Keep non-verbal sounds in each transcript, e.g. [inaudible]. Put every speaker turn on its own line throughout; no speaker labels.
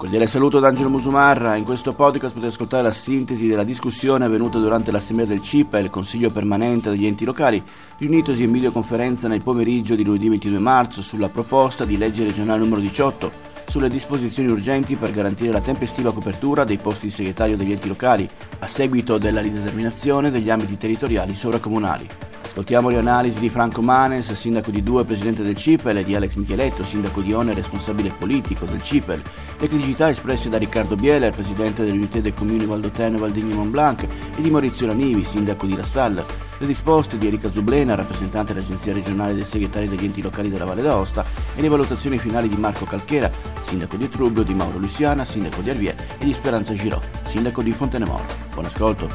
cordiale saluto da Angelo Musumarra. In questo podcast potete ascoltare la sintesi della discussione avvenuta durante l'assemblea del CIPA e il Consiglio permanente degli enti locali, riunitosi in videoconferenza nel pomeriggio di lunedì 22 marzo sulla proposta di legge regionale numero 18 sulle disposizioni urgenti per garantire la tempestiva copertura dei posti di segretario degli enti locali a seguito della rideterminazione degli ambiti territoriali sovracomunali. Ascoltiamo le analisi di Franco Manes, sindaco di Due, presidente del CIPEL, e di Alex Micheletto, sindaco di One e responsabile politico del CIPEL, le criticità espresse da Riccardo Bieler, presidente dell'Unità dei Comuni Valdoteno e Valdigno Mont Blanc, e di Maurizio Lanivi, sindaco di La Salle, le risposte di Erika Zublena, rappresentante dell'Agenzia regionale dei segretari degli enti locali della Valle d'Aosta, e le valutazioni finali di Marco Calchera, sindaco di Trubbio, di Mauro Luciana, sindaco di Arvier e di Speranza Girò, sindaco di Fontenemoro. Buon ascolto.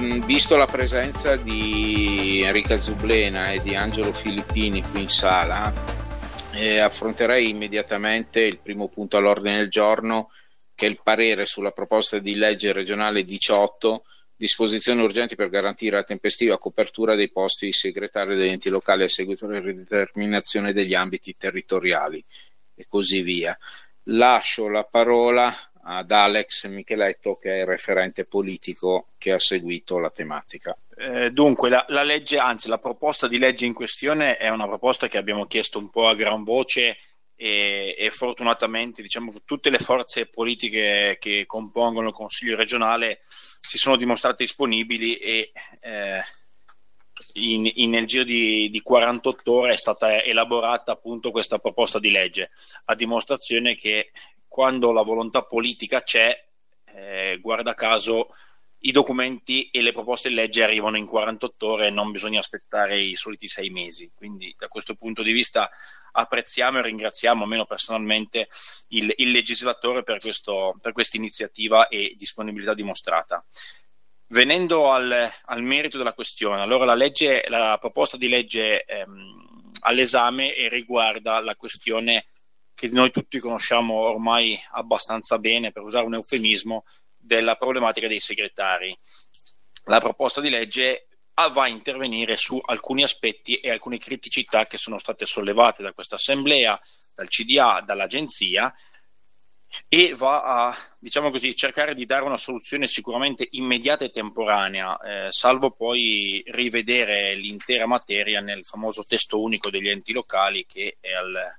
Mm, visto la presenza di Enrica Zublena e di Angelo Filippini qui in sala, eh, affronterei immediatamente il primo punto all'ordine del giorno, che è il parere sulla proposta di legge regionale 18, disposizioni urgenti per garantire la tempestiva copertura dei posti di segretario degli enti locali a seguito della rideterminazione degli ambiti territoriali e così via. Lascio la parola ad Alex Micheletto che è il referente politico che ha seguito la tematica.
Eh, dunque, la, la, legge, anzi la proposta di legge in questione è una proposta che abbiamo chiesto un po' a gran voce e, e fortunatamente diciamo, tutte le forze politiche che compongono il Consiglio regionale si sono dimostrate disponibili e eh, in, in, nel giro di, di, 48 ore è stata elaborata appunto questa proposta di legge, a dimostrazione che quando la volontà politica c'è, eh, guarda caso, i documenti e le proposte di legge arrivano in 48 ore e non bisogna aspettare i soliti sei mesi. Quindi da questo punto di vista apprezziamo e ringraziamo, almeno personalmente, il, il legislatore per, questa iniziativa e disponibilità dimostrata. Venendo al, al, merito della questione, allora la, legge, la proposta di legge ehm, all'esame riguarda la questione che noi tutti conosciamo ormai abbastanza bene, per usare un eufemismo, della problematica dei segretari. La proposta di legge va a intervenire su alcuni aspetti e alcune criticità che sono state sollevate da questa assemblea, dal CDA, dall'agenzia e va a diciamo così, cercare di dare una soluzione sicuramente immediata e temporanea, eh, salvo poi rivedere l'intera materia nel famoso testo unico degli enti locali che è al,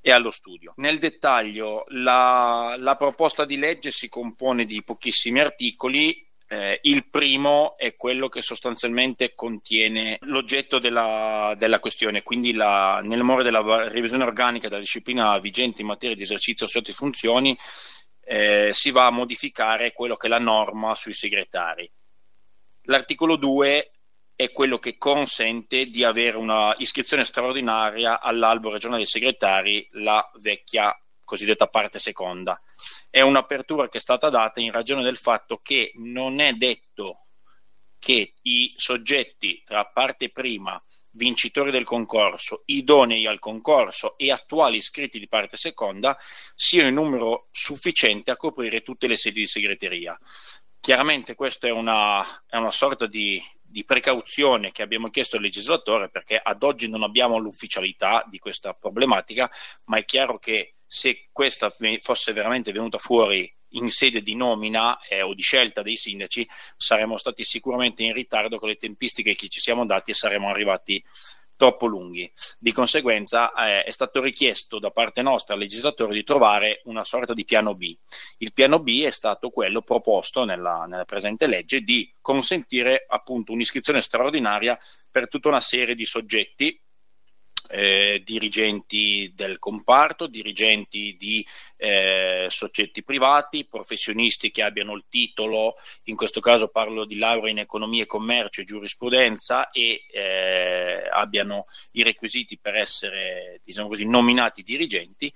e allo studio. Nel dettaglio, la, la proposta di legge si compone di pochissimi articoli. Eh, il primo è quello che sostanzialmente contiene l'oggetto della, della questione, quindi la, nel more della revisione organica della disciplina vigente in materia di esercizio di funzioni eh, si va a modificare quello che è la norma sui segretari. L'articolo 2 è quello che consente di avere una iscrizione straordinaria all'albo regionale dei segretari, la vecchia cosiddetta parte seconda. È un'apertura che è stata data in ragione del fatto che non è detto che i soggetti tra parte prima, vincitori del concorso, idonei al concorso e attuali iscritti di parte seconda siano in numero sufficiente a coprire tutte le sedi di segreteria. Chiaramente questa è una, è una sorta di, di precauzione che abbiamo chiesto al legislatore perché ad oggi non abbiamo l'ufficialità di questa problematica, ma è chiaro che se questa fosse veramente venuta fuori in sede di nomina eh, o di scelta dei sindaci, saremmo stati sicuramente in ritardo con le tempistiche che ci siamo dati e saremmo arrivati troppo lunghi. Di conseguenza eh, è stato richiesto da parte nostra al legislatore di trovare una sorta di piano B. Il piano B è stato quello proposto nella, nella presente legge di consentire appunto un'iscrizione straordinaria per tutta una serie di soggetti eh, dirigenti del comparto, dirigenti di eh, soggetti privati, professionisti che abbiano il titolo, in questo caso parlo di laurea in economia e commercio e giurisprudenza e eh, abbiano i requisiti per essere, diciamo così, nominati dirigenti.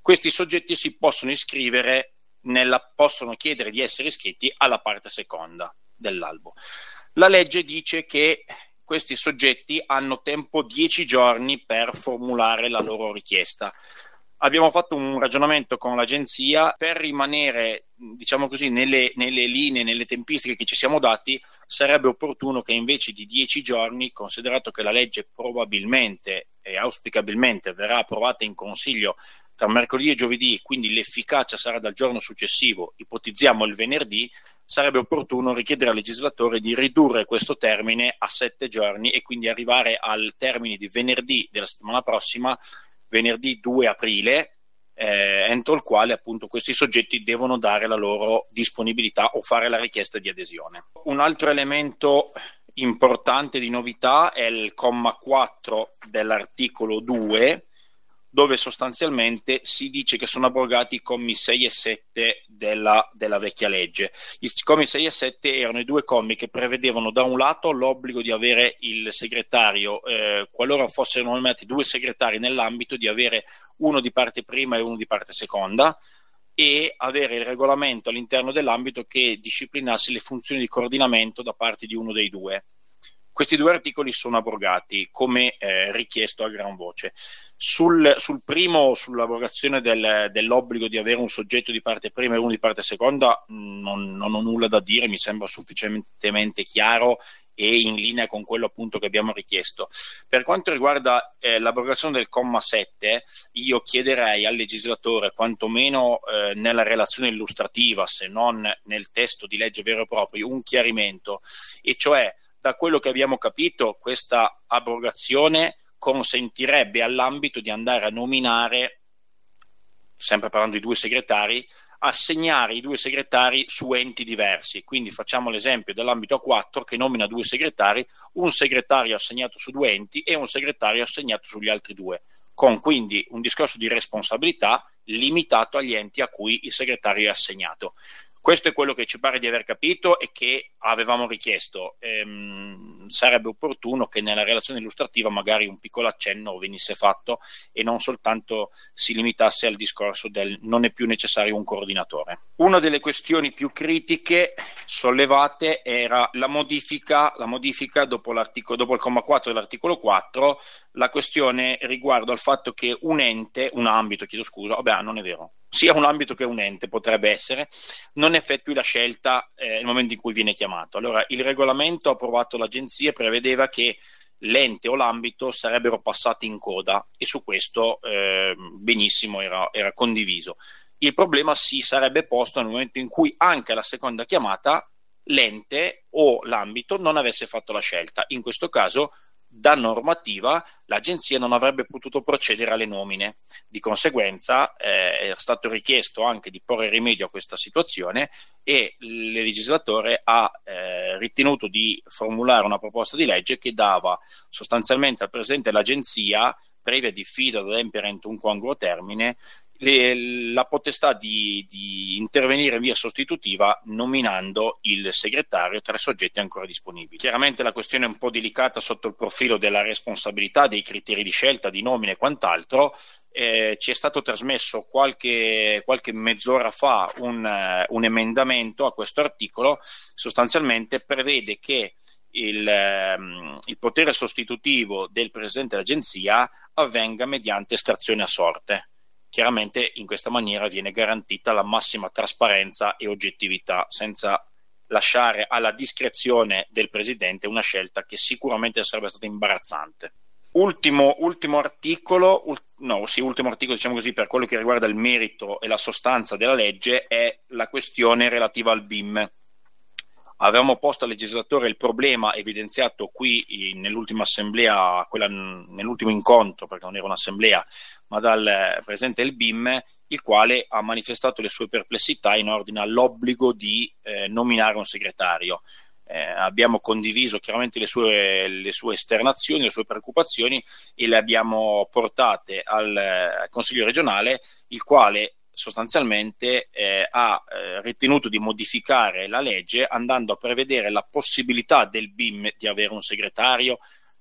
Questi soggetti si possono iscrivere nella, possono chiedere di essere iscritti alla parte seconda dell'albo. La legge dice che questi soggetti hanno tempo 10 giorni per formulare la loro richiesta. Abbiamo fatto un ragionamento con l'agenzia per rimanere, diciamo così, nelle, nelle linee, nelle tempistiche che ci siamo dati, sarebbe opportuno che invece di 10 giorni, considerato che la legge probabilmente e auspicabilmente verrà approvata in Consiglio tra mercoledì e giovedì, quindi l'efficacia sarà dal giorno successivo, ipotizziamo il venerdì, sarebbe opportuno richiedere al legislatore di ridurre questo termine a sette giorni e quindi arrivare al termine di venerdì della settimana prossima, venerdì 2 aprile, eh, entro il quale appunto questi soggetti devono dare la loro disponibilità o fare la richiesta di adesione. Un altro elemento importante di novità è il comma 4 dell'articolo 2 dove sostanzialmente si dice che sono abrogati i commi 6 e 7 della, della, vecchia legge. I commi 6 e 7 erano i due commi che prevedevano da un lato l'obbligo di avere il segretario, eh, qualora fossero nominati due segretari nell'ambito, di avere uno di parte prima e uno di parte seconda e avere il regolamento all'interno dell'ambito che disciplinasse le funzioni di coordinamento da parte di uno dei due. Questi due articoli sono abrogati come eh, richiesto a gran voce. Sul, sul primo, sull'abrogazione del, dell'obbligo di avere un soggetto di parte prima e uno di parte seconda, non, non ho nulla da dire, mi sembra sufficientemente chiaro e in linea con quello appunto che abbiamo richiesto. Per quanto riguarda eh, l'abrogazione del comma 7, io chiederei al legislatore, quantomeno eh, nella relazione illustrativa, se non nel testo di legge vero e proprio, un chiarimento, e cioè da quello che abbiamo capito, questa abrogazione consentirebbe all'ambito di andare a nominare, sempre parlando di due segretari, assegnare i due segretari su enti diversi. Quindi facciamo l'esempio dell'ambito A4 che nomina due segretari, un segretario assegnato su due enti e un segretario assegnato sugli altri due, con quindi un discorso di responsabilità limitato agli enti a cui il segretario è assegnato. Questo è quello che ci pare di aver capito e che avevamo richiesto. Ehm, sarebbe opportuno che nella relazione illustrativa magari un piccolo accenno venisse fatto e non soltanto si limitasse al discorso del non è più necessario un coordinatore. Una delle questioni più critiche sollevate era la modifica, la modifica dopo, dopo il comma 4 dell'articolo 4, la questione riguardo al fatto che un ente, un ambito, chiedo scusa, vabbè, non è vero, sia un ambito che un ente potrebbe essere, non effettui la scelta eh, nel momento in cui viene chiamato. Allora, il regolamento approvato dall'agenzia prevedeva che l'ente o l'ambito sarebbero passati in coda e su questo eh, benissimo era, era condiviso. Il problema si sarebbe posto nel momento in cui anche alla seconda chiamata l'ente o l'ambito non avesse fatto la scelta. In questo caso da normativa l'agenzia non avrebbe potuto procedere alle nomine. Di conseguenza eh, era stato richiesto anche di porre rimedio a questa situazione e il legislatore ha eh, ritenuto di formulare una proposta di legge che dava sostanzialmente al Presidente dell'agenzia, previa diffida ad adempiere un congruo termine, le, la potestà di, di, intervenire in via sostitutiva nominando il segretario tra i soggetti ancora disponibili. Chiaramente la questione è un po' delicata sotto il profilo della responsabilità, dei criteri di scelta, di nomine e quant'altro. Eh, ci è stato trasmesso qualche, qualche mezz'ora fa un, uh, un emendamento a questo articolo, sostanzialmente prevede che il, um, il, potere sostitutivo del presidente dell'agenzia avvenga mediante estrazione a sorte. Chiaramente in questa maniera viene garantita la massima trasparenza e oggettività, senza lasciare alla discrezione del presidente una scelta che sicuramente sarebbe stata imbarazzante. Ultimo, ultimo articolo, ul, no, sì, ultimo articolo, diciamo così, per quello che riguarda il merito e la sostanza della legge è la questione relativa al BIM. Avevamo posto al legislatore il problema evidenziato qui nell'ultima assemblea, quella, nell'ultimo incontro, perché non era un'assemblea, ma dal presidente del BIM, il quale ha manifestato le sue perplessità in ordine all'obbligo di eh, nominare un segretario. Eh, abbiamo condiviso chiaramente le sue, le sue, esternazioni, le sue preoccupazioni e le abbiamo portate al, al Consiglio regionale, il quale sostanzialmente eh, ha eh, ritenuto di modificare la legge andando a prevedere la possibilità del BIM di avere un segretario,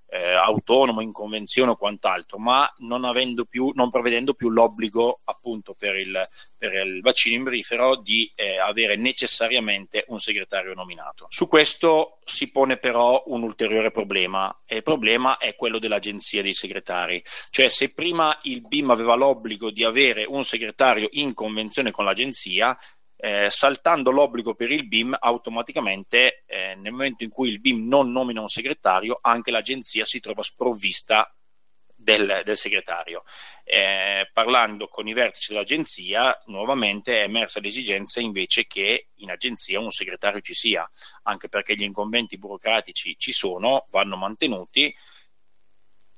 eh, autonomo in convenzione o quant'altro, ma non, più, non prevedendo più l'obbligo appunto per il, per il vaccino imbrifero di eh, avere necessariamente un segretario nominato. Su questo si pone però un ulteriore problema e il problema è quello dell'agenzia dei segretari, cioè se prima il BIM aveva l'obbligo di avere un segretario in convenzione con l'agenzia, eh, saltando l'obbligo per il BIM, automaticamente eh, nel momento in cui il BIM non nomina un segretario, anche l'agenzia si trova sprovvista del, del segretario. Eh, parlando con i vertici dell'agenzia, nuovamente è emersa l'esigenza invece che in agenzia un segretario ci sia, anche perché gli inconventi burocratici ci sono, vanno mantenuti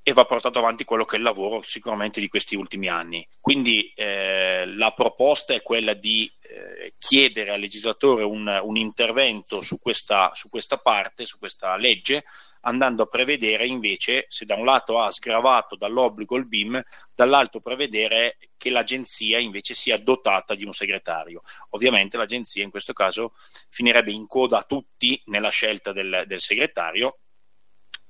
e va portato avanti quello che è il lavoro sicuramente di questi ultimi anni. Quindi eh, la proposta è quella di eh, chiedere al legislatore un, un intervento su questa, su questa, parte, su questa legge, andando a prevedere invece, se da un lato ha sgravato dall'obbligo il BIM, dall'altro prevedere che l'agenzia invece sia dotata di un segretario. Ovviamente l'agenzia in questo caso finirebbe in coda a tutti nella scelta del, del segretario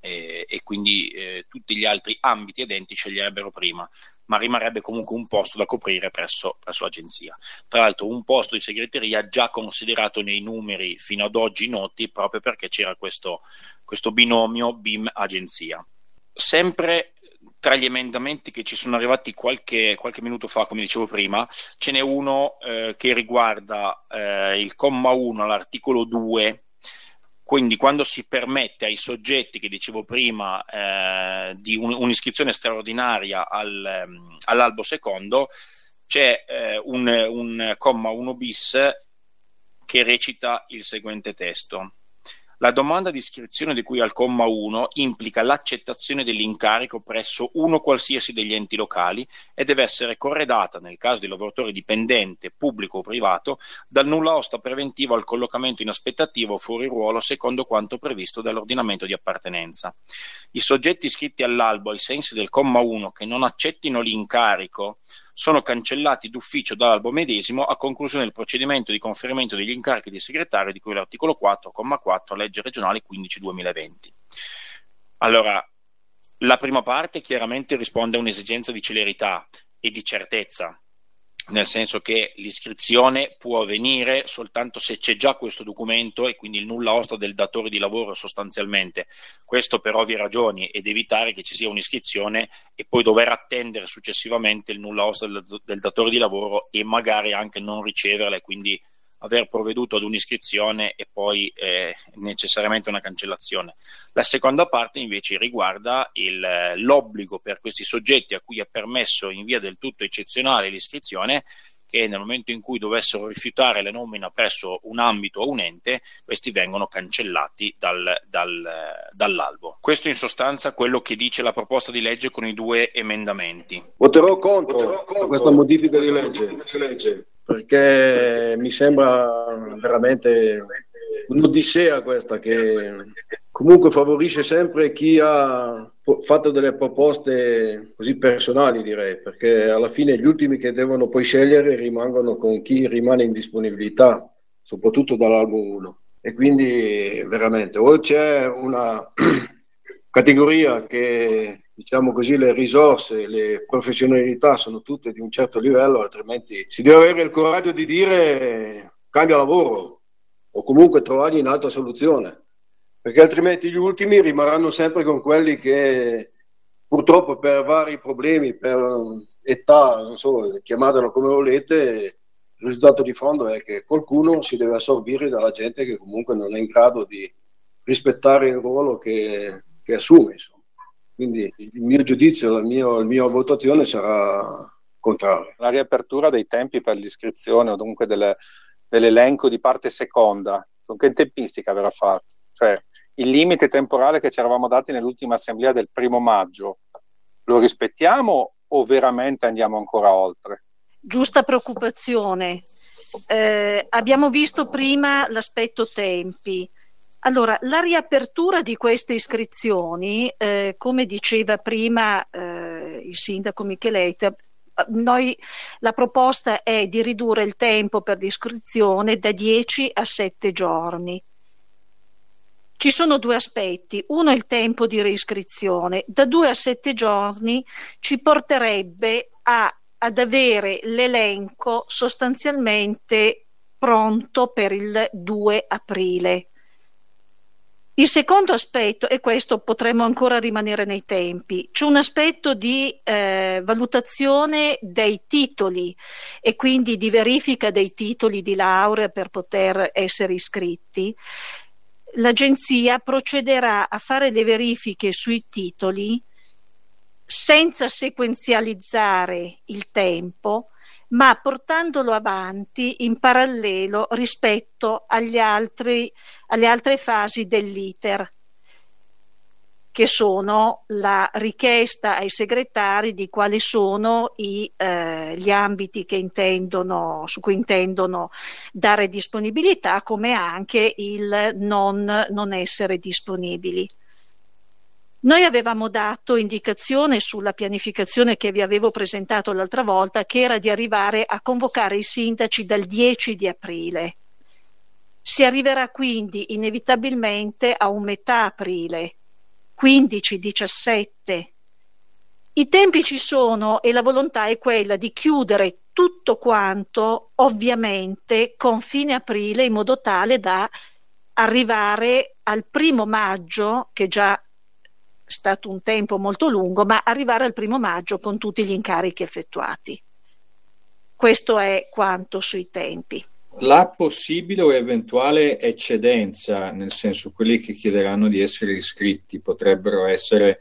e, e quindi eh, tutti gli altri ambiti ed enti sceglierebbero prima, ma rimarrebbe comunque un posto da coprire presso, presso l'agenzia. Tra l'altro un posto di segreteria già considerato nei numeri fino ad oggi noti proprio perché c'era questo, questo binomio BIM-agenzia. Sempre tra gli emendamenti che ci sono arrivati qualche, qualche, minuto fa, come dicevo prima, ce n'è uno eh, che riguarda eh, il comma 1 all'articolo 2 quindi quando si permette ai soggetti che dicevo prima eh, di un, un'iscrizione straordinaria al, um, all'albo secondo, c'è eh, un, un comma 1 bis che recita il seguente testo. La domanda di iscrizione di cui al comma 1 implica l'accettazione dell'incarico presso uno qualsiasi degli enti locali e deve essere corredata, nel caso di lavoratore dipendente, pubblico o privato, dal nulla osta preventivo al collocamento in aspettativa o fuori ruolo secondo quanto previsto dall'ordinamento di appartenenza. I soggetti iscritti all'albo ai sensi del comma 1 che non accettino l'incarico sono cancellati d'ufficio dall'albo medesimo a conclusione del procedimento di conferimento degli incarichi di segretario di cui l'articolo 4,4 legge regionale 15-2020. Allora, la prima parte chiaramente risponde a un'esigenza di celerità e di certezza nel senso che l'iscrizione può avvenire soltanto se c'è già questo documento e quindi il nulla osta del datore di lavoro sostanzialmente. Questo per ovvie ragioni ed evitare che ci sia un'iscrizione e poi dover attendere successivamente il nulla osta del, del datore di lavoro e magari anche non riceverla e quindi aver provveduto ad un'iscrizione e poi eh, necessariamente una cancellazione. La seconda parte invece riguarda il, l'obbligo per questi soggetti a cui è permesso in via del tutto eccezionale l'iscrizione che nel momento in cui dovessero rifiutare la nomina presso un ambito o un ente, questi vengono cancellati dal, dal, dall'albo. Questo in sostanza quello che dice la proposta di legge con i due emendamenti.
Voterò contro, Voterò contro questa modifica di legge perché mi sembra veramente un'odissea questa che comunque favorisce sempre chi ha fatto delle proposte così personali direi perché alla fine gli ultimi che devono poi scegliere rimangono con chi rimane in disponibilità soprattutto dall'albo 1 e quindi veramente o c'è una [clears throat] categoria che diciamo così, le risorse, le professionalità sono tutte di un certo livello, altrimenti si deve avere il coraggio di dire cambia lavoro o comunque trovare un'altra soluzione, perché altrimenti gli ultimi rimarranno sempre con quelli che purtroppo per vari problemi, per età, non so, chiamatelo come volete, il risultato di fondo è che qualcuno si deve assorbire dalla gente che comunque non è in grado di rispettare il ruolo che, che assume. Insomma. Quindi il mio giudizio, la mia, la mia votazione sarà contraria.
La riapertura dei tempi per l'iscrizione o comunque delle, dell'elenco di parte seconda, con che tempistica verrà fatto? Cioè, il limite temporale che ci eravamo dati nell'ultima assemblea del primo maggio, lo rispettiamo o veramente andiamo ancora oltre?
Giusta preoccupazione. Eh, abbiamo visto prima l'aspetto tempi. Allora, la riapertura di queste iscrizioni, eh, come diceva prima eh, il sindaco Micheletta, noi, la proposta è di ridurre il tempo per l'iscrizione da 10 a 7 giorni. Ci sono due aspetti. Uno è il tempo di reiscrizione. Da 2 a 7 giorni ci porterebbe a, ad avere l'elenco sostanzialmente pronto per il 2 aprile. Il secondo aspetto, e questo potremmo ancora rimanere nei tempi, c'è un aspetto di eh, valutazione dei titoli e quindi di verifica dei titoli di laurea per poter essere iscritti. L'agenzia procederà a fare le verifiche sui titoli senza sequenzializzare il tempo, ma portandolo avanti in parallelo rispetto altri, alle altre fasi dell'iter che sono la richiesta ai segretari di quali sono i, eh, gli ambiti intendono, su cui intendono dare disponibilità, come anche il non, non essere disponibili. Noi avevamo dato indicazione sulla pianificazione che vi avevo presentato l'altra volta, che era di arrivare a convocare i sindaci dal 10 di aprile. Si arriverà quindi inevitabilmente a un metà aprile, 15, 17. I tempi ci sono e la volontà è quella di chiudere tutto quanto, ovviamente, con fine aprile in modo tale da arrivare al primo maggio, che già stato un tempo molto lungo, ma arrivare al primo maggio con tutti gli incarichi effettuati. Questo è quanto sui tempi
la possibile o eventuale eccedenza, nel senso quelli che chiederanno di essere iscritti potrebbero essere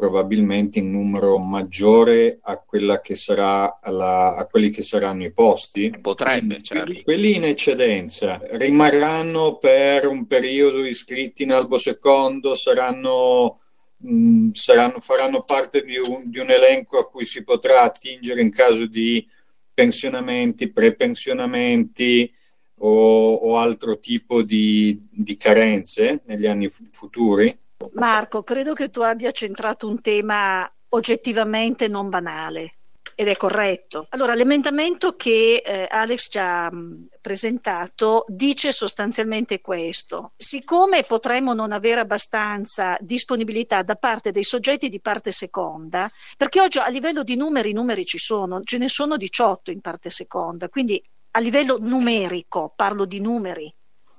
probabilmente in numero maggiore a, quella che sarà la, a quelli che saranno i posti.
Potrebbe, certo.
Quelli in eccedenza rimarranno per un periodo iscritti in albo secondo, saranno, mh, saranno, faranno parte di un, di un elenco a cui si potrà attingere in caso di pensionamenti, prepensionamenti o, o altro tipo di, di carenze negli anni futuri?
Marco, credo che tu abbia centrato un tema oggettivamente non banale ed è corretto. Allora, l'emendamento che eh, Alex ci ha mh, presentato dice sostanzialmente questo. Siccome potremmo non avere abbastanza disponibilità da parte dei soggetti di parte seconda, perché oggi a livello di numeri, i numeri ci sono, ce ne sono 18 in parte seconda, quindi a livello numerico, parlo di numeri,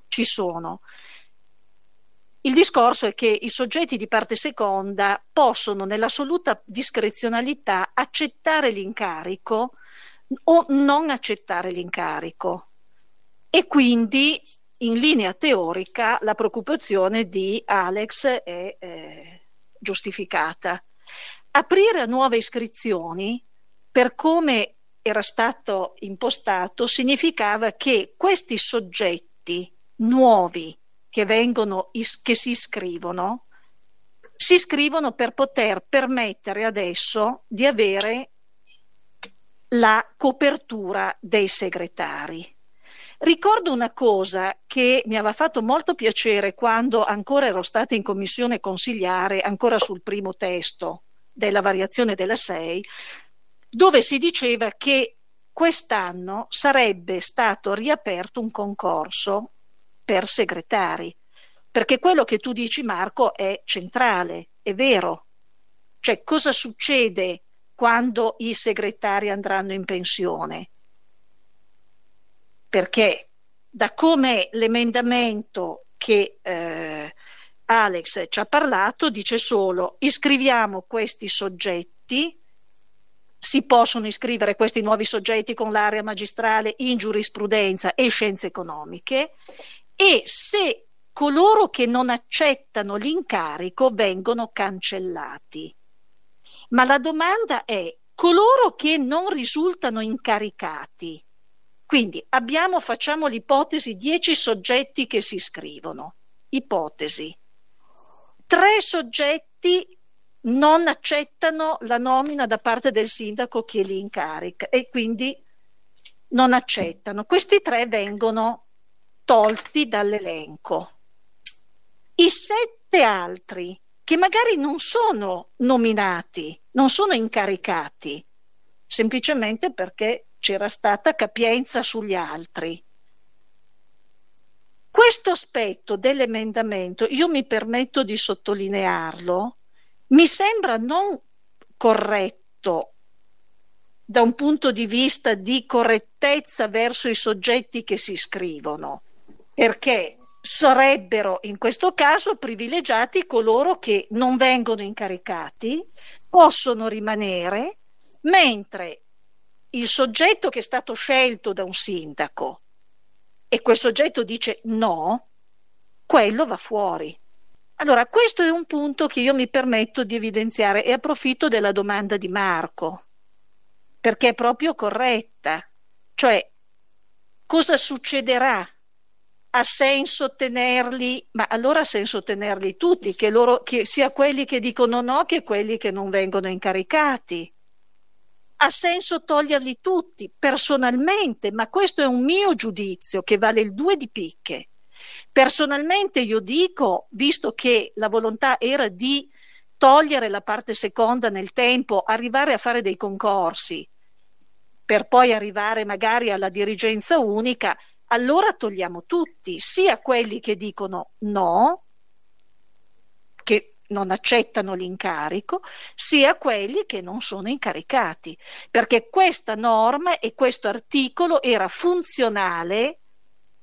ci sono. Il discorso è che i soggetti di parte seconda possono nell'assoluta discrezionalità accettare l'incarico o non accettare l'incarico e quindi in linea teorica la preoccupazione di Alex è eh, giustificata. Aprire a nuove iscrizioni, per come era stato impostato, significava che questi soggetti nuovi che, vengono, che si iscrivono, si iscrivono per poter permettere adesso di avere la copertura dei segretari. Ricordo una cosa che mi aveva fatto molto piacere quando ancora ero stata in commissione consigliare, ancora sul primo testo della variazione della 6, dove si diceva che quest'anno sarebbe stato riaperto un concorso per segretari, perché quello che tu dici Marco è centrale, è vero. Cioè cosa succede quando i segretari andranno in pensione? Perché da come l'emendamento che eh, Alex ci ha parlato dice solo iscriviamo questi soggetti si possono iscrivere questi nuovi soggetti con l'area magistrale in giurisprudenza e scienze economiche e se coloro che non accettano l'incarico vengono cancellati. Ma la domanda è coloro che non risultano incaricati. Quindi abbiamo, facciamo l'ipotesi, 10 soggetti che si iscrivono. Ipotesi. Tre soggetti non accettano la nomina da parte del sindaco che li incarica e quindi non accettano. Questi tre vengono tolti dall'elenco. I sette altri, che magari non sono nominati, non sono incaricati, semplicemente perché c'era stata capienza sugli altri. Questo aspetto dell'emendamento, io mi permetto di sottolinearlo, mi sembra non corretto da un punto di vista di correttezza verso i soggetti che si iscrivono perché sarebbero in questo caso privilegiati coloro che non vengono incaricati, possono rimanere, mentre il soggetto che è stato scelto da un sindaco e quel soggetto dice no, quello va fuori. Allora, questo è un punto che io mi permetto di evidenziare e approfitto della domanda di Marco, perché è proprio corretta. Cioè, cosa succederà? Ha senso tenerli, ma allora ha senso tenerli tutti, che, loro, che sia quelli che dicono no che quelli che non vengono incaricati. Ha senso toglierli tutti, personalmente, ma questo è un mio giudizio che vale il due di picche. Personalmente io dico, visto che la volontà era di togliere la parte seconda nel tempo, arrivare a fare dei concorsi, per poi arrivare magari alla dirigenza unica, allora togliamo tutti, sia quelli che dicono no, che non accettano l'incarico, sia quelli che non sono incaricati, perché questa norma e questo articolo era funzionale,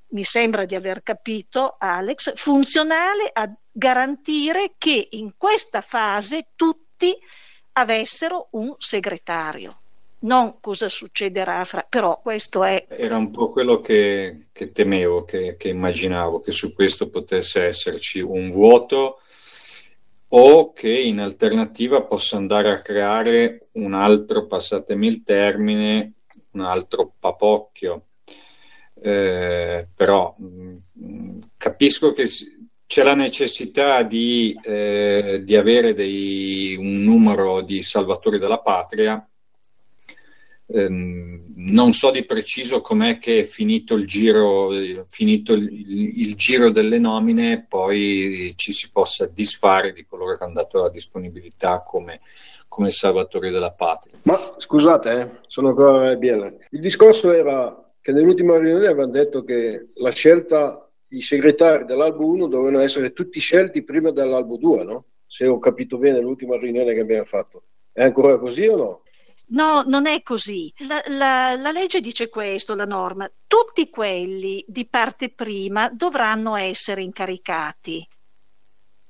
mi sembra di aver capito Alex, funzionale a garantire che in questa fase tutti avessero un segretario non cosa succederà fra... però questo è...
Era un po' quello che, che temevo, che, che, immaginavo, che su questo potesse esserci un vuoto o che in alternativa possa andare a creare un altro, passatemi il termine, un altro papocchio. Eh, però mm, capisco che c'è la necessità di, eh, di avere dei, un numero di salvatori della patria Ehm, non so di preciso com'è che è finito il giro, finito il, il, giro delle nomine, poi ci si possa disfare di coloro che hanno dato la disponibilità come, come salvatori della patria.
Ma scusate, eh, sono ancora Biela. Il discorso era che nell'ultima riunione avevano detto che la scelta, i segretari dell'albo 1 dovevano essere tutti scelti prima dell'albo 2, no? Se ho capito bene l'ultima riunione che abbiamo fatto. È ancora così o no?
No, non è così. La, la, la, legge dice questo, la norma. Tutti quelli di parte prima dovranno essere incaricati,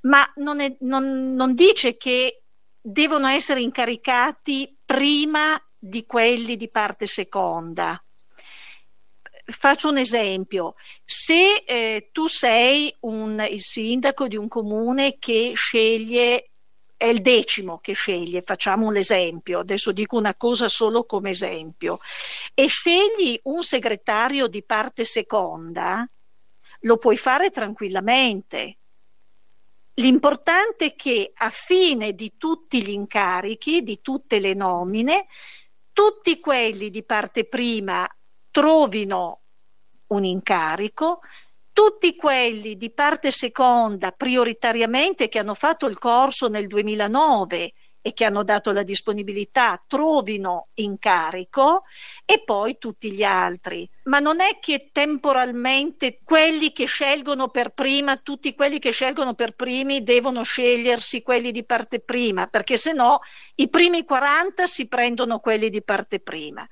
ma non, è, non, non dice che devono essere incaricati prima di quelli di parte seconda. Faccio un esempio, se eh, tu sei un, il sindaco di un comune che sceglie è il decimo che sceglie, facciamo un esempio, adesso dico una cosa solo come esempio, e scegli un segretario di parte seconda, lo puoi fare tranquillamente. L'importante è che a fine di tutti gli incarichi, di tutte le nomine, tutti quelli di parte prima trovino un incarico, tutti quelli di parte seconda prioritariamente che hanno fatto il corso nel 2009 e che hanno dato la disponibilità trovino incarico e poi tutti gli altri. Ma non è che temporalmente quelli che scelgono per prima, tutti quelli che scelgono per primi devono scegliersi quelli di parte prima, perché se no i primi 40 si prendono quelli di parte prima.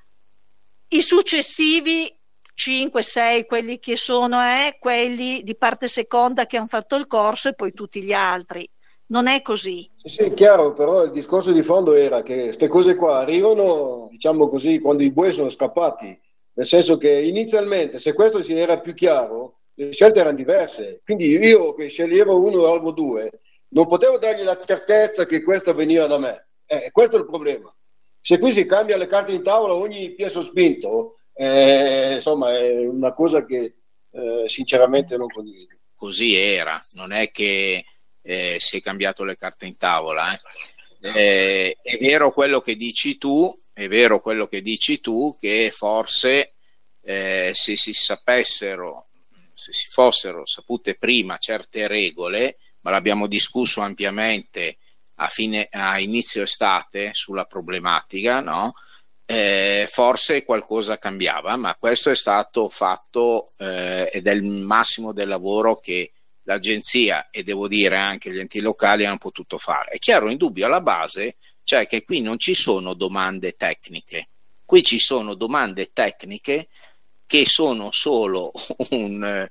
I successivi 5, 6, quelli che sono, eh, quelli di parte seconda che hanno fatto il corso e poi tutti gli altri. Non è così.
Sì, sì, è chiaro, però il discorso di fondo era che queste cose qua arrivano, diciamo così, quando i buoi sono scappati. Nel senso che inizialmente, se questo si era più chiaro, le scelte erano diverse. Quindi io che sceglievo uno o albo due, non potevo dargli la certezza che questo veniva da me. Eh, questo è il problema. Se qui si cambia le carte in tavola ogni piezo spinto, eh, insomma è una cosa che eh, sinceramente non condivido.
Così era, non è che eh, si è cambiato le carte in tavola. Eh. Eh, è vero quello che dici tu, è vero quello che dici tu, che forse eh, se si sapessero, se si fossero sapute prima certe regole, ma l'abbiamo discusso ampiamente a, fine, a inizio estate sulla problematica, no? Eh, forse qualcosa cambiava, ma questo è stato fatto eh, ed è il massimo del lavoro che l'agenzia e devo dire anche gli enti locali hanno potuto fare. È chiaro, in dubbio alla base, cioè che qui non ci sono domande tecniche, qui ci sono domande tecniche che sono solo un,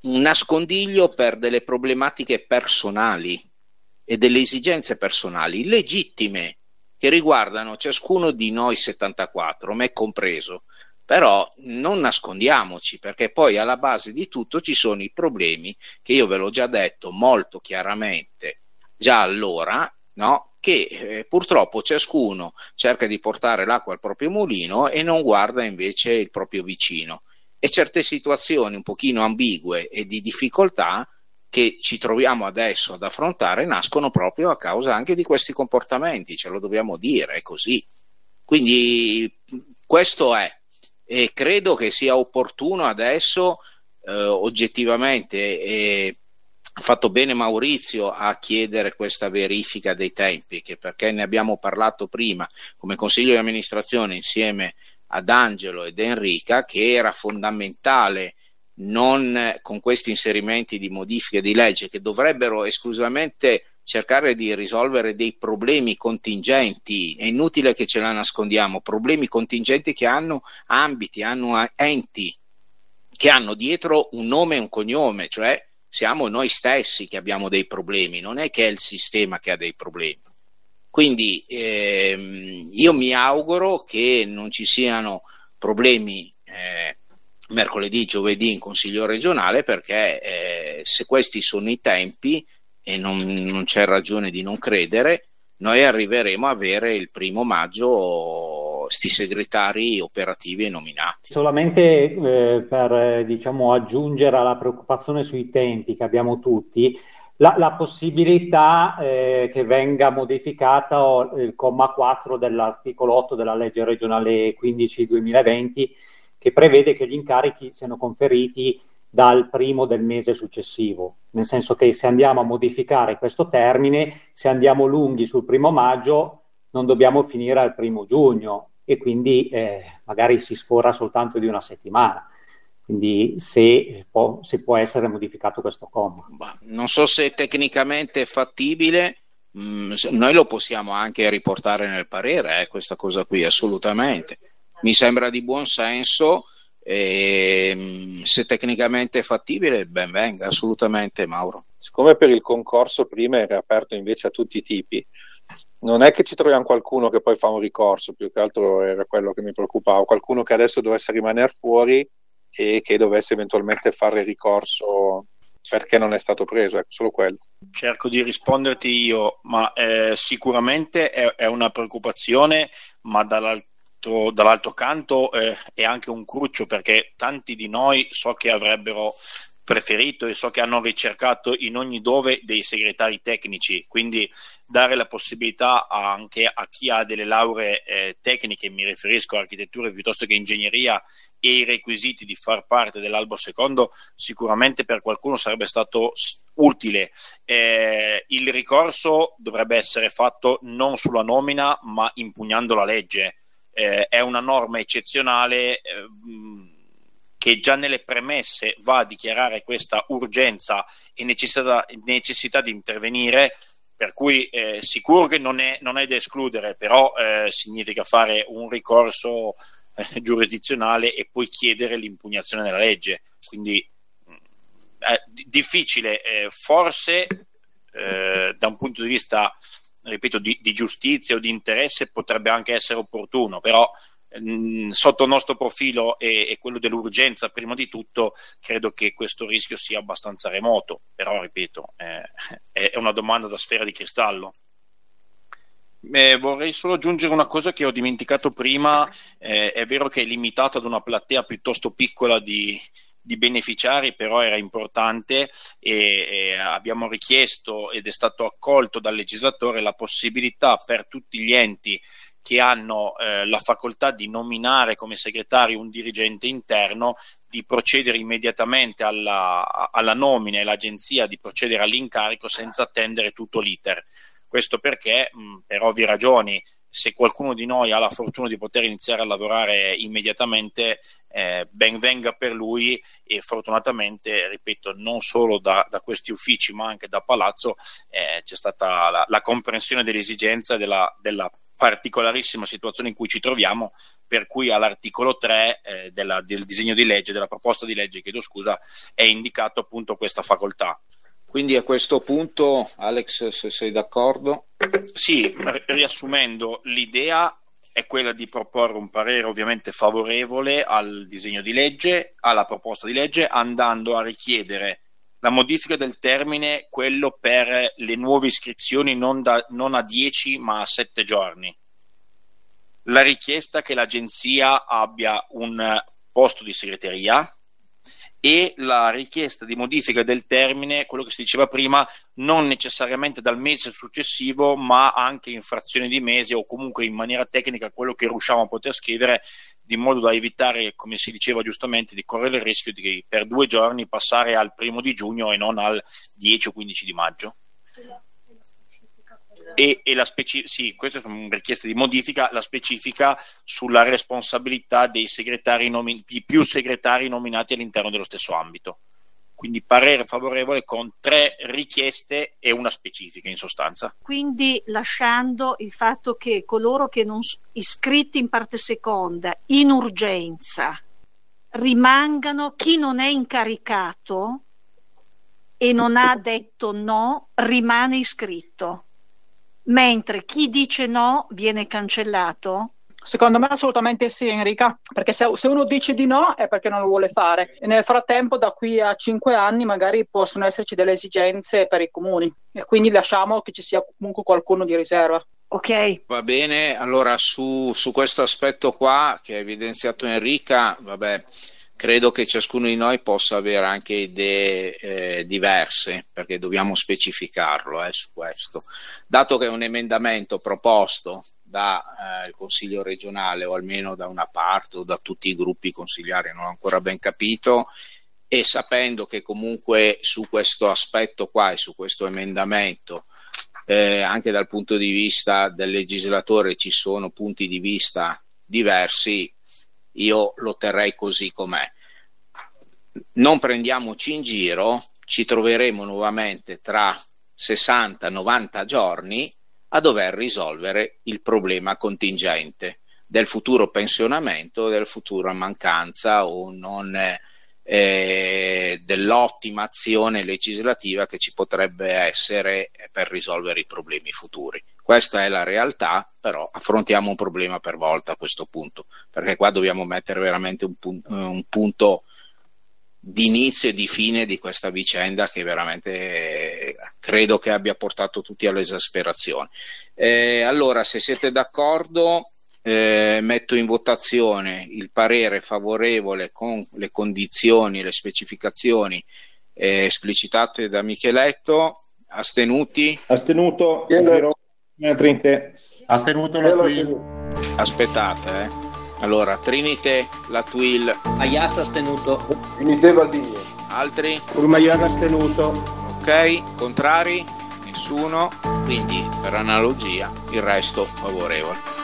un nascondiglio per delle problematiche personali e delle esigenze personali legittime che riguardano ciascuno di noi 74, me compreso, Però non nascondiamoci perché poi alla base di tutto ci sono i problemi che io ve l'ho già detto molto chiaramente già allora, no? che eh, purtroppo ciascuno cerca di portare l'acqua al proprio mulino e non guarda invece il proprio vicino. E certe situazioni un pochino ambigue e di difficoltà che ci troviamo adesso ad affrontare nascono proprio a causa anche di questi comportamenti, ce lo dobbiamo dire, è così. Quindi questo è e credo che sia opportuno adesso eh, oggettivamente e ha fatto bene Maurizio a chiedere questa verifica dei tempi, perché ne abbiamo parlato prima come consiglio di amministrazione insieme ad Angelo ed Enrica, che era fondamentale non con questi inserimenti di modifiche di legge che dovrebbero esclusivamente cercare di risolvere dei problemi contingenti, è inutile che ce la nascondiamo, problemi contingenti che hanno ambiti, hanno enti, che hanno dietro un nome e un cognome, cioè siamo noi stessi che abbiamo dei problemi, non è che è il sistema che ha dei problemi. Quindi ehm, io mi auguro che non ci siano problemi eh, mercoledì, giovedì in Consiglio regionale perché eh, se questi sono i tempi e non, non c'è ragione di non credere, noi arriveremo a avere il primo maggio sti segretari operativi e nominati.
Solamente eh, per diciamo, aggiungere alla preoccupazione sui tempi che abbiamo tutti, la, la possibilità eh, che venga modificata il comma 4 dell'articolo 8 della legge regionale 15-2020 che prevede che gli incarichi siano conferiti dal primo del mese successivo, nel senso che se andiamo a modificare questo termine, se andiamo lunghi sul primo maggio, non dobbiamo finire al primo giugno e quindi eh, magari si sforra soltanto di una settimana. Quindi se può, se può essere modificato questo comma.
Non so se è tecnicamente fattibile, mh, mm, noi lo possiamo anche riportare nel parere, eh, questa cosa qui, assolutamente. Mi sembra di buon senso e, ehm, se tecnicamente è fattibile, ben venga, assolutamente Mauro.
Siccome per il concorso prima era aperto invece a tutti i tipi, non è che ci troviamo qualcuno che poi fa un ricorso, più che altro era quello che mi preoccupava, qualcuno che adesso dovesse rimanere fuori e che dovesse eventualmente fare ricorso perché non è stato preso, ecco, solo quello.
Cerco di risponderti io, ma eh, sicuramente è, è, una preoccupazione, ma dall'altro dall'altro, dall'altro canto eh, è anche un cruccio perché tanti di noi so che avrebbero preferito e so che hanno ricercato in ogni dove dei segretari tecnici, quindi dare la possibilità anche a chi ha delle lauree eh, tecniche, mi riferisco a architettura piuttosto che ingegneria e i requisiti di far parte dell'albo secondo, sicuramente per qualcuno sarebbe stato utile. Eh, il ricorso dovrebbe essere fatto non sulla nomina, ma impugnando la legge eh, è una norma eccezionale eh, che già nelle premesse va a dichiarare questa urgenza e necessità, necessità di intervenire, per cui eh, sicuro che non è, non è, da escludere, però eh, significa fare un ricorso eh, giurisdizionale e poi chiedere l'impugnazione della legge. Quindi mm, è difficile, eh, forse da un punto di vista ripeto, di, di, giustizia o di interesse potrebbe anche essere opportuno, però mh, mm, sotto il nostro profilo e, e, quello dell'urgenza, prima di tutto, credo che questo rischio sia abbastanza remoto, però ripeto, eh, è una domanda da sfera di cristallo. Eh, vorrei solo aggiungere una cosa che ho dimenticato prima, eh, è vero che è limitato ad una platea piuttosto piccola di, di beneficiari però era importante e, e, abbiamo richiesto ed è stato accolto dal legislatore la possibilità per tutti gli enti che hanno eh, la facoltà di nominare come segretario un dirigente interno di procedere immediatamente alla, alla nomina e l'agenzia di procedere all'incarico senza attendere tutto l'iter. Questo perché, mh, per ovvie ragioni, se qualcuno di noi ha la fortuna di poter iniziare a lavorare immediatamente, eh, ben venga per lui e fortunatamente, ripeto, non solo da, da questi uffici ma anche da Palazzo eh, c'è stata la, la comprensione dell'esigenza della, della particolarissima situazione in cui ci troviamo, per cui all'articolo 3 eh, della, del disegno di legge, della proposta di legge, chiedo scusa, è indicato appunto questa facoltà.
Quindi a questo punto, Alex, se sei d'accordo.
Sì, riassumendo, l'idea è quella di proporre un parere ovviamente favorevole al disegno di legge, alla proposta di legge, andando a richiedere la modifica del termine, quello per le nuove iscrizioni non, da, non a 10 ma a 7 giorni. La richiesta che l'agenzia abbia un posto di segreteria, e la richiesta di modifica del termine, quello che si diceva prima, non necessariamente dal mese successivo, ma anche in frazioni di mese o comunque in maniera tecnica quello che riusciamo a poter scrivere, di modo da evitare, come si diceva giustamente, di correre il rischio di per due giorni passare al primo di giugno e non al 10 o 15 di maggio. E, e la specifica, sì, queste sono richieste di modifica, la specifica sulla responsabilità dei segretari nomi- di più segretari nominati all'interno dello stesso ambito. Quindi parere favorevole con tre richieste e una specifica in sostanza.
Quindi lasciando il fatto che coloro che non sono iscritti in parte seconda in urgenza rimangano chi non è incaricato e non ha detto no rimane iscritto mentre chi dice no viene cancellato?
Secondo me assolutamente sì, Enrica, perché se, se, uno dice di no è perché non lo vuole fare e nel frattempo da qui a cinque anni magari possono esserci delle esigenze per i comuni e quindi lasciamo che ci sia comunque qualcuno di riserva.
Ok.
Va bene, allora su, su questo aspetto qua che ha evidenziato Enrica, vabbè, credo che ciascuno di noi possa avere anche idee eh, diverse, perché dobbiamo specificarlo eh, su questo. Dato che è un emendamento proposto dal eh, Consiglio regionale o almeno da una parte o da tutti i gruppi consigliari, non ho ancora ben capito, e sapendo che comunque su questo aspetto qua e su questo emendamento eh, anche dal punto di vista del legislatore ci sono punti di vista diversi, io lo terrei così com'è. Non prendiamoci in giro, ci troveremo nuovamente tra 60-90 giorni a dover risolvere il problema contingente del futuro pensionamento, del futuro mancanza o non eh, dell'ottima azione legislativa che ci potrebbe essere per risolvere i problemi futuri. Questa è la realtà, però affrontiamo un problema per volta a questo punto, perché qua dobbiamo mettere veramente un, pun- un punto di inizio e di fine di questa vicenda che veramente eh, credo che abbia portato tutti all'esasperazione. Eh, allora, se siete d'accordo, eh, metto in votazione il parere favorevole con le condizioni, le specificazioni eh, esplicitate da Micheletto. Astenuti?
Astenuto.
Trinte. Astenuto la Twill.
Aspettate, eh. Allora, Trinite, la Twill.
Ayas astenuto.
Trinite Valdigno.
Altri?
Urmaian astenuto.
Ok, contrari? Nessuno. Quindi, per analogia, il resto favorevole.